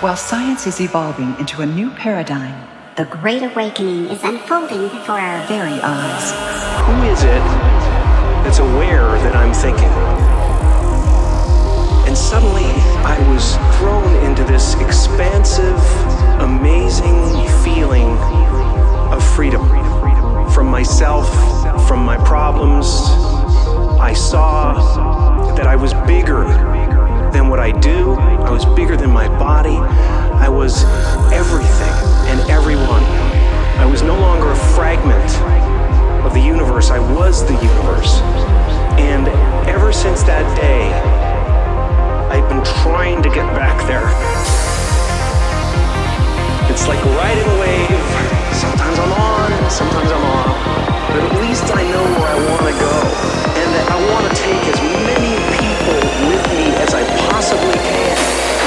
While science is evolving into a new paradigm, the Great Awakening is unfolding before our very eyes. Who is it that's aware that I'm thinking? And suddenly I was thrown into this expansive, amazing feeling of freedom from myself, from my problems. I saw that I was bigger than what I do. I was bigger than my body. I was everything and everyone. I was no longer a fragment of the universe. I was the universe. And ever since that day, I've been trying to get back there. It's like riding a wave. Sometimes I'm on, sometimes I'm off. But at least I know where I want to go. And that I want to take as many with me as I possibly can.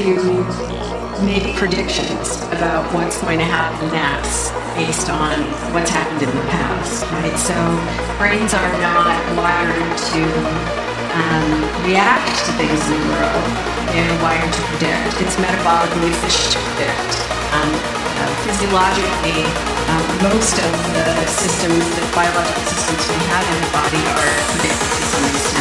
To make predictions about what's going to happen next based on what's happened in the past, right? So brains are not wired to um, react to things in the world. They're wired to predict. It's metabolically efficient to predict. Um, uh, physiologically, um, most of the systems, the biological systems we have in the body are predicted to some extent.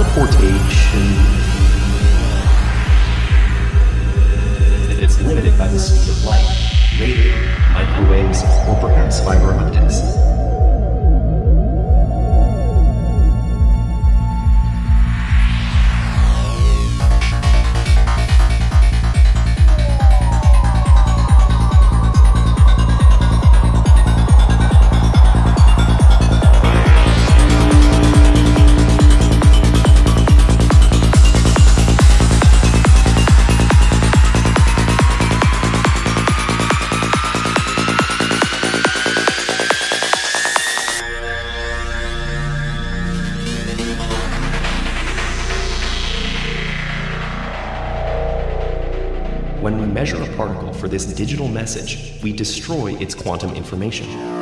Teleportation. It's limited by the speed of light, radio, microwaves, or perhaps fiber optics. For this digital message, we destroy its quantum information.